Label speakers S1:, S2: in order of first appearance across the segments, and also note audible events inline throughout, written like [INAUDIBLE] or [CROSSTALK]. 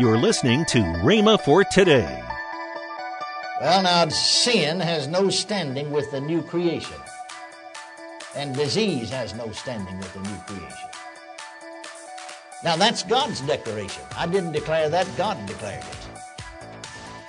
S1: You're listening to Rhema for today.
S2: Well, now, sin has no standing with the new creation, and disease has no standing with the new creation. Now, that's God's declaration. I didn't declare that, God declared it.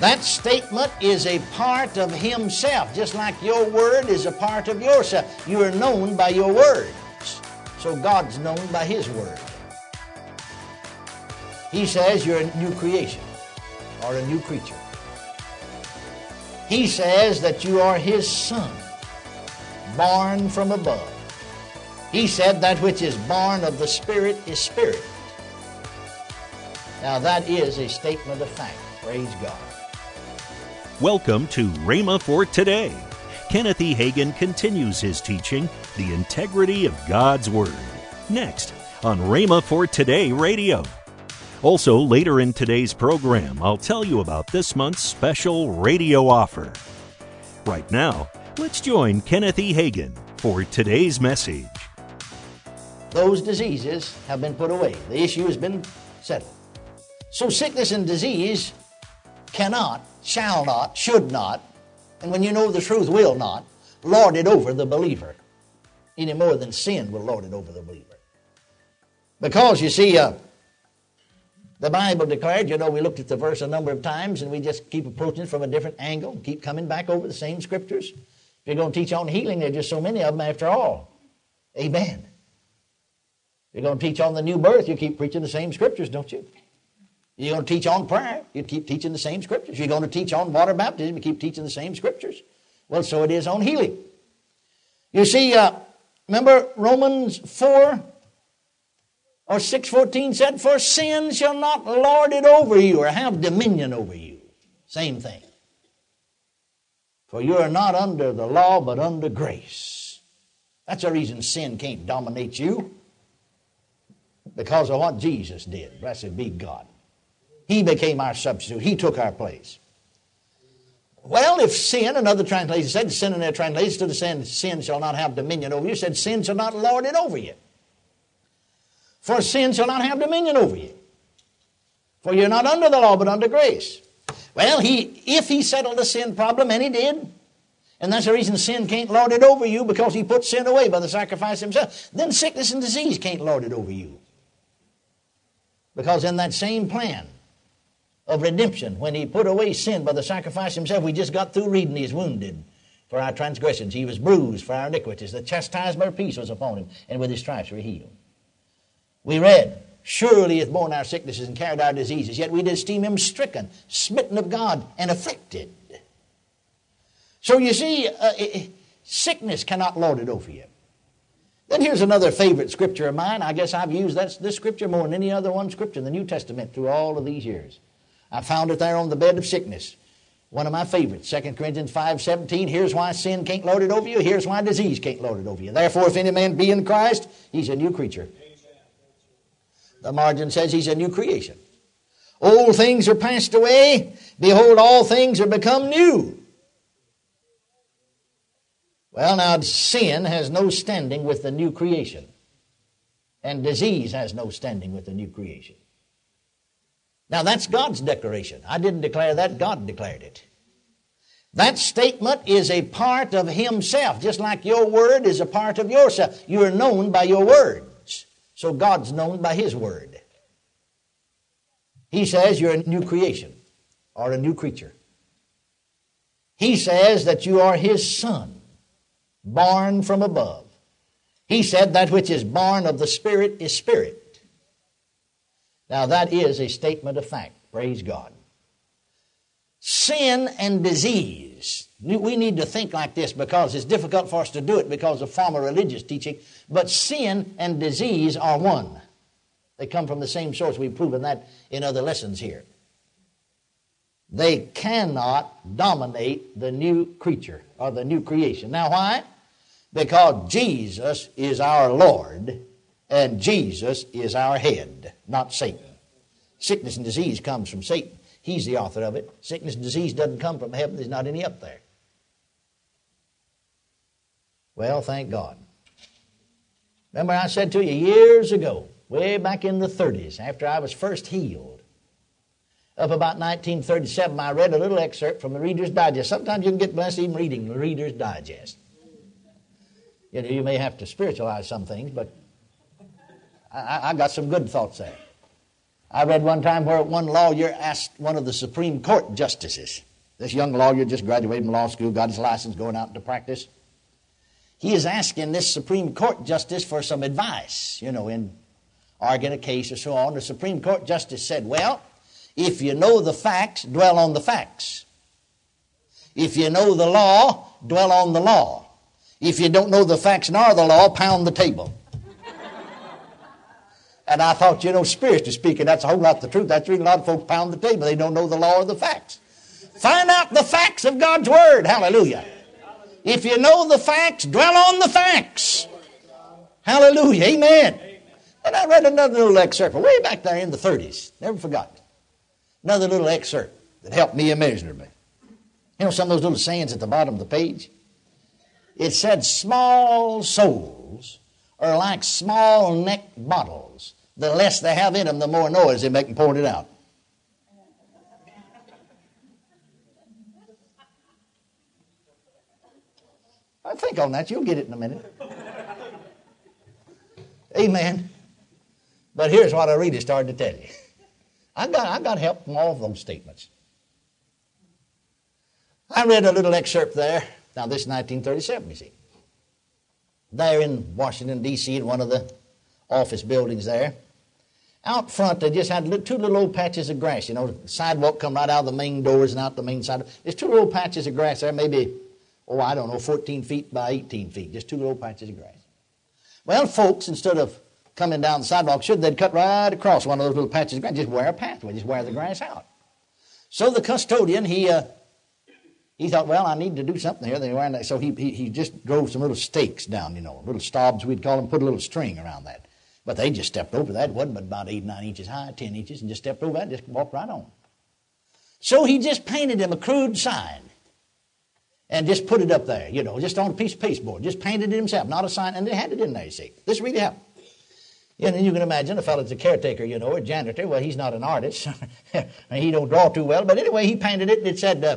S2: That statement is a part of Himself, just like your word is a part of yourself. You are known by your words, so God's known by His word. He says you're a new creation or a new creature. He says that you are His Son, born from above. He said that which is born of the Spirit is Spirit. Now that is a statement of fact. Praise God.
S1: Welcome to Rhema for today. Kenneth E. Hagin continues his teaching, The Integrity of God's Word. Next on Rhema for Today Radio. Also, later in today's program, I'll tell you about this month's special radio offer. Right now, let's join Kenneth E. Hagin for today's message.
S2: Those diseases have been put away. The issue has been settled. So sickness and disease cannot, shall not, should not, and when you know the truth, will not, lord it over the believer any more than sin will lord it over the believer. Because you see, uh, the Bible declared, you know, we looked at the verse a number of times and we just keep approaching it from a different angle, keep coming back over the same scriptures. If you're going to teach on healing, there are just so many of them after all. Amen. You're going to teach on the new birth, you keep preaching the same scriptures, don't you? You're going to teach on prayer, you keep teaching the same scriptures. You're going to teach on water baptism, you keep teaching the same scriptures. Well, so it is on healing. You see, uh, remember Romans 4 or 6.14 said, For sin shall not lord it over you or have dominion over you. Same thing. For you are not under the law, but under grace. That's the reason sin can't dominate you. Because of what Jesus did. Blessed be God. He became our substitute. He took our place. Well, if sin, another translation said, sin in their translation, instead of saying sin shall not have dominion over you, said sin shall not lord it over you. For sin shall not have dominion over you. For you're not under the law, but under grace. Well, he, if he settled the sin problem, and he did, and that's the reason sin can't lord it over you because he put sin away by the sacrifice himself, then sickness and disease can't lord it over you. Because in that same plan, of redemption when he put away sin by the sacrifice himself. We just got through reading he is wounded for our transgressions, he was bruised for our iniquities. The chastisement of peace was upon him, and with his stripes we healed. We read, Surely he hath borne our sicknesses and carried our diseases, yet we did esteem him stricken, smitten of God, and afflicted. So you see, uh, sickness cannot lord it over you. Then here's another favorite scripture of mine. I guess I've used that, this scripture more than any other one scripture in the New Testament through all of these years. I found it there on the bed of sickness. One of my favorites, 2 Corinthians 5 17. Here's why sin can't load it over you. Here's why disease can't load it over you. Therefore, if any man be in Christ, he's a new creature. The margin says he's a new creation. Old things are passed away. Behold, all things are become new. Well, now, sin has no standing with the new creation, and disease has no standing with the new creation. Now, that's God's declaration. I didn't declare that, God declared it. That statement is a part of Himself, just like your word is a part of yourself. You are known by your words, so God's known by His word. He says you're a new creation or a new creature. He says that you are His Son, born from above. He said that which is born of the Spirit is Spirit. Now, that is a statement of fact. Praise God. Sin and disease. We need to think like this because it's difficult for us to do it because of former religious teaching. But sin and disease are one. They come from the same source. We've proven that in other lessons here. They cannot dominate the new creature or the new creation. Now, why? Because Jesus is our Lord and Jesus is our head, not Satan. Sickness and disease comes from Satan. He's the author of it. Sickness and disease doesn't come from heaven. There's not any up there. Well, thank God. Remember, I said to you years ago, way back in the 30s, after I was first healed, up about 1937, I read a little excerpt from the Reader's Digest. Sometimes you can get blessed even reading the Reader's Digest. You, know, you may have to spiritualize some things, but I, I got some good thoughts there. I read one time where one lawyer asked one of the Supreme Court justices, this young lawyer just graduated from law school, got his license, going out into practice. He is asking this Supreme Court justice for some advice, you know, in arguing a case or so on. The Supreme Court justice said, Well, if you know the facts, dwell on the facts. If you know the law, dwell on the law. If you don't know the facts nor the law, pound the table. And I thought, you know, spiritually speaking, that's a whole lot the truth. That's the reason a lot of folks pound the table. They don't know the law or the facts. Find out the facts of God's Word. Hallelujah. If you know the facts, dwell on the facts. Hallelujah. Amen. And I read another little excerpt way back there in the 30s. Never forgot. Another little excerpt that helped me immeasurably. You know some of those little sayings at the bottom of the page? It said, Small souls are like small neck bottles. The less they have in them, the more noise they make and point it out. I think on that. You'll get it in a minute. Amen. But here's what I really started to tell you. I got, I got help from all of those statements. I read a little excerpt there. Now, this is 1937, you see. There in Washington, D.C., in one of the office buildings there. Out front, they just had two little old patches of grass. You know, the sidewalk come right out of the main doors and out the main side. There's two little patches of grass there, maybe, oh, I don't know, 14 feet by 18 feet. Just two little patches of grass. Well, folks, instead of coming down the sidewalk, should they'd cut right across one of those little patches of grass, just wear a pathway, just wear the grass out. So the custodian, he uh, he thought, well, I need to do something here. So he, he, he just drove some little stakes down, you know, little stobs we'd call them, put a little string around that. But they just stepped over that. It wasn't but about eight, nine inches high, ten inches, and just stepped over that and just walked right on. So he just painted him a crude sign and just put it up there, you know, just on a piece of pasteboard. Just painted it himself, not a sign, and they had it in there, you see. This really happened. And you can imagine a fellow's a caretaker, you know, a janitor. Well, he's not an artist. [LAUGHS] he don't draw too well. But anyway, he painted it and it said, uh,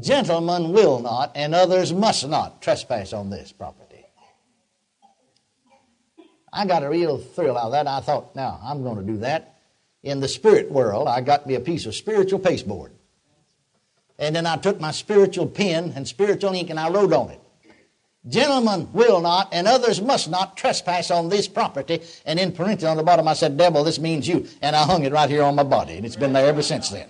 S2: Gentlemen will not and others must not trespass on this property. I got a real thrill out of that. I thought, now, I'm going to do that. In the spirit world, I got me a piece of spiritual pasteboard. And then I took my spiritual pen and spiritual ink and I wrote on it. Gentlemen will not and others must not trespass on this property. And in parentheses on the bottom, I said, Devil, this means you. And I hung it right here on my body. And it's been there ever since then.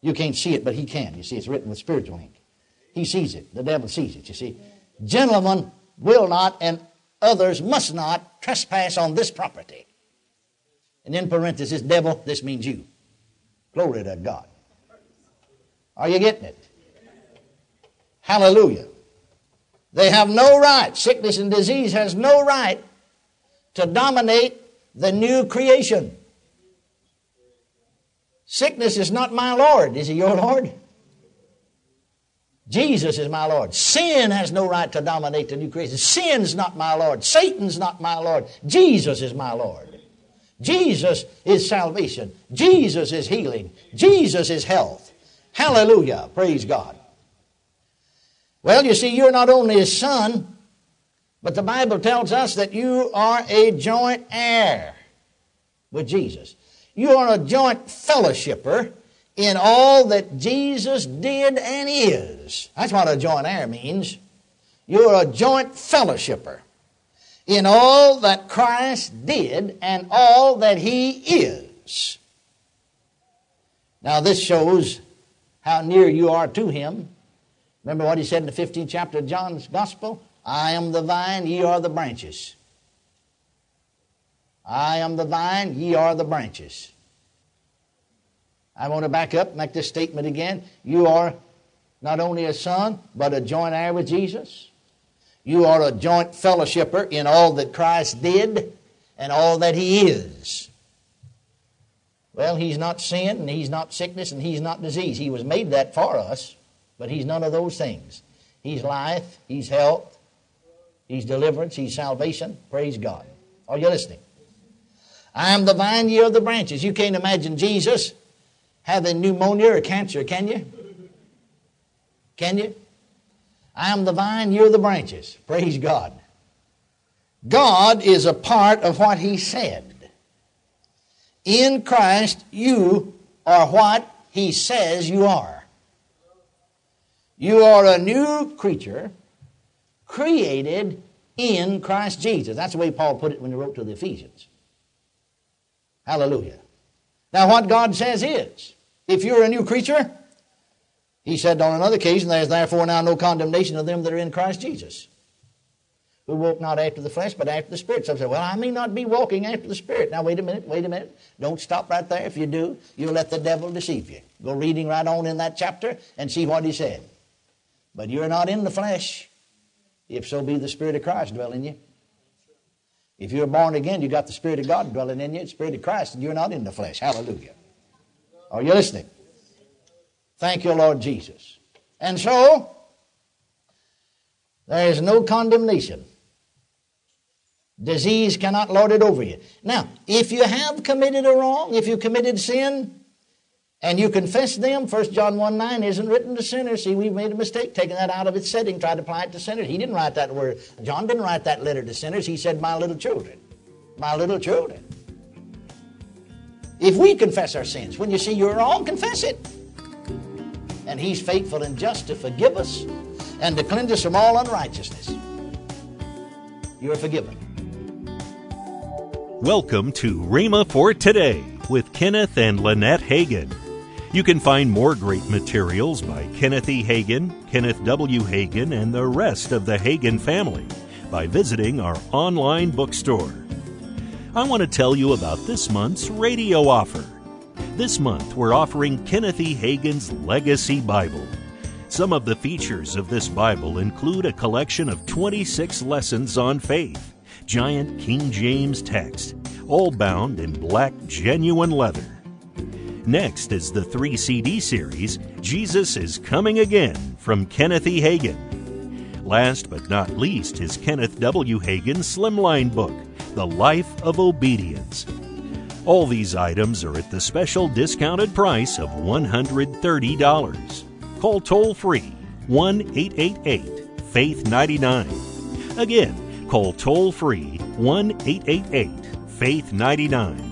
S2: You can't see it, but he can. You see, it's written with spiritual ink. He sees it. The devil sees it, you see. Gentlemen will not and others must not trespass on this property. And in parenthesis, devil, this means you. Glory to God. Are you getting it? Hallelujah. They have no right, sickness and disease has no right to dominate the new creation. Sickness is not my Lord. Is he your Lord? Jesus is my Lord. Sin has no right to dominate the new creation. Sin's not my Lord. Satan's not my Lord. Jesus is my Lord. Jesus is salvation. Jesus is healing. Jesus is health. Hallelujah. Praise God. Well, you see, you're not only his son, but the Bible tells us that you are a joint heir with Jesus. You are a joint fellowshipper in all that Jesus did and is. That's what a joint heir means. You're a joint fellowshipper in all that Christ did and all that he is. Now, this shows how near you are to him Remember what he said in the 15th chapter of John's Gospel? I am the vine, ye are the branches. I am the vine, ye are the branches. I want to back up, make this statement again. You are not only a son, but a joint heir with Jesus. You are a joint fellowshipper in all that Christ did and all that He is. Well, He's not sin, and He's not sickness, and He's not disease. He was made that for us. But he's none of those things. He's life, he's health, he's deliverance, he's salvation. Praise God. Are you listening? I am the vine, ye are the branches. You can't imagine Jesus having pneumonia or cancer, can you? Can you? I am the vine, you're the branches. Praise God. God is a part of what He said. In Christ, you are what He says you are. You are a new creature created in Christ Jesus. That's the way Paul put it when he wrote to the Ephesians. Hallelujah. Now, what God says is if you're a new creature, he said on another occasion, There is therefore now no condemnation of them that are in Christ Jesus, who walk not after the flesh, but after the Spirit. Some say, Well, I may not be walking after the Spirit. Now, wait a minute, wait a minute. Don't stop right there. If you do, you'll let the devil deceive you. Go reading right on in that chapter and see what he said. But you're not in the flesh, if so be the Spirit of Christ dwell in you. If you're born again, you got the Spirit of God dwelling in you, the Spirit of Christ, and you're not in the flesh. Hallelujah. Are you listening? Thank you, Lord Jesus. And so, there is no condemnation. Disease cannot lord it over you. Now, if you have committed a wrong, if you committed sin, and you confess them, 1 John 1 9 isn't written to sinners. See, we've made a mistake taking that out of its setting, tried to apply it to sinners. He didn't write that word. John didn't write that letter to sinners. He said, My little children. My little children. If we confess our sins, when you see you're wrong, confess it and He's faithful and just to forgive us and to cleanse us from all unrighteousness. You're forgiven.
S1: Welcome to Rhema for Today with Kenneth and Lynette Hagin. You can find more great materials by Kenneth E. Hagin, Kenneth W. Hagin, and the rest of the Hagin family by visiting our online bookstore. I want to tell you about this month's radio offer. This month, we're offering Kenneth E. Hagin's Legacy Bible. Some of the features of this Bible include a collection of 26 lessons on faith, giant King James text, all bound in black genuine leather. Next is the three CD series, Jesus is Coming Again, from Kenneth E. Hagin. Last but not least is Kenneth W. Hagin's Slimline book, The Life of Obedience. All these items are at the special discounted price of $130. Call toll free 1 888 Faith 99. Again, call toll free 1 888 Faith 99.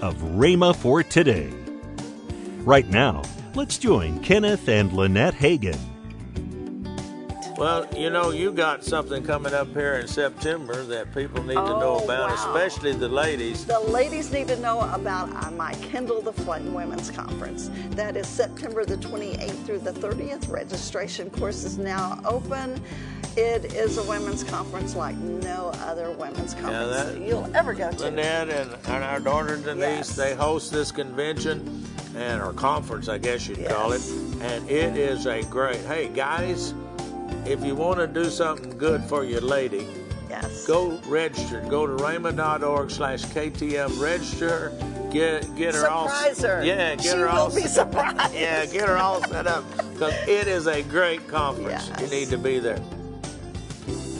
S1: of Rhema for Today. Right now, let's join Kenneth and Lynette Hagin
S3: well, you know, you got something coming up here in September that people need oh, to know oh, about, wow. especially the ladies.
S4: The ladies need to know about uh, my Kindle the Flame Women's Conference. That is September the 28th through the 30th. Registration course is now open. It is a women's conference like no other women's conference yeah, that, you'll ever go to.
S3: Lynette and, and our daughter Denise, yes. they host this convention and our conference, I guess you'd yes. call it. And it is a great, hey guys, if you want to do something good for your lady,
S4: yes.
S3: go register. Go to rhema.org slash KTM, register, get get her
S4: Surprise
S3: all
S4: her.
S3: Yeah, get
S4: she
S3: her all
S4: will be surprised.
S3: Yeah, get her all set up because it is a great conference. Yes. You need to be there.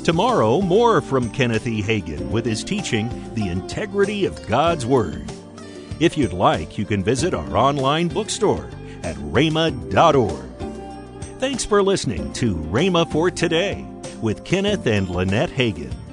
S1: Tomorrow, more from Kenneth E. Hagin with his teaching, The Integrity of God's Word. If you'd like, you can visit our online bookstore at rhema.org. Thanks for listening to Rhema for Today with Kenneth and Lynette Hagin.